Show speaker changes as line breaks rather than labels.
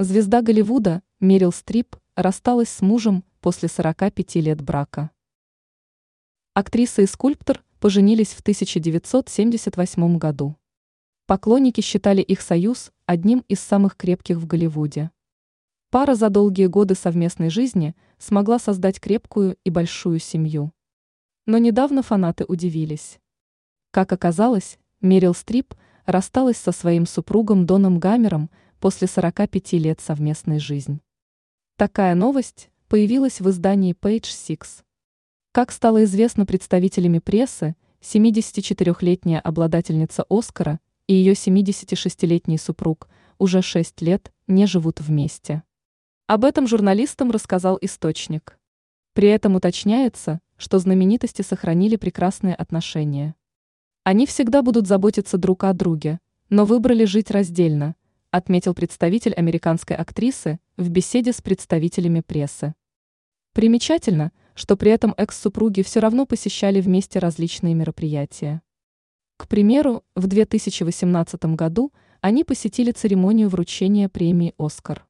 Звезда Голливуда Мерил Стрип рассталась с мужем после 45 лет брака. Актриса и скульптор поженились в 1978 году. Поклонники считали их союз одним из самых крепких в Голливуде. Пара за долгие годы совместной жизни смогла создать крепкую и большую семью. Но недавно фанаты удивились. Как оказалось, Мерил Стрип рассталась со своим супругом Доном Гамером после 45 лет совместной жизни. Такая новость появилась в издании Page Six. Как стало известно представителями прессы, 74-летняя обладательница Оскара и ее 76-летний супруг уже 6 лет не живут вместе. Об этом журналистам рассказал источник. При этом уточняется, что знаменитости сохранили прекрасные отношения. Они всегда будут заботиться друг о друге, но выбрали жить раздельно, отметил представитель американской актрисы в беседе с представителями прессы. Примечательно, что при этом экс-супруги все равно посещали вместе различные мероприятия. К примеру, в 2018 году они посетили церемонию вручения премии «Оскар».